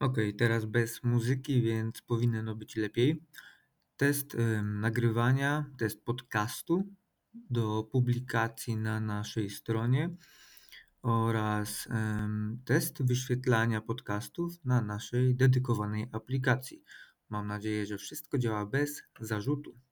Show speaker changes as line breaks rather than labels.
Okej, teraz bez muzyki, więc powinno być lepiej. Test, em, nagrywania, test podcastu do publikacji na naszej stronie oraz, em, test wyświetlania podcastów na naszej dedykowanej aplikacji. Mam nadzieję, że wszystko działa bez zarzutu.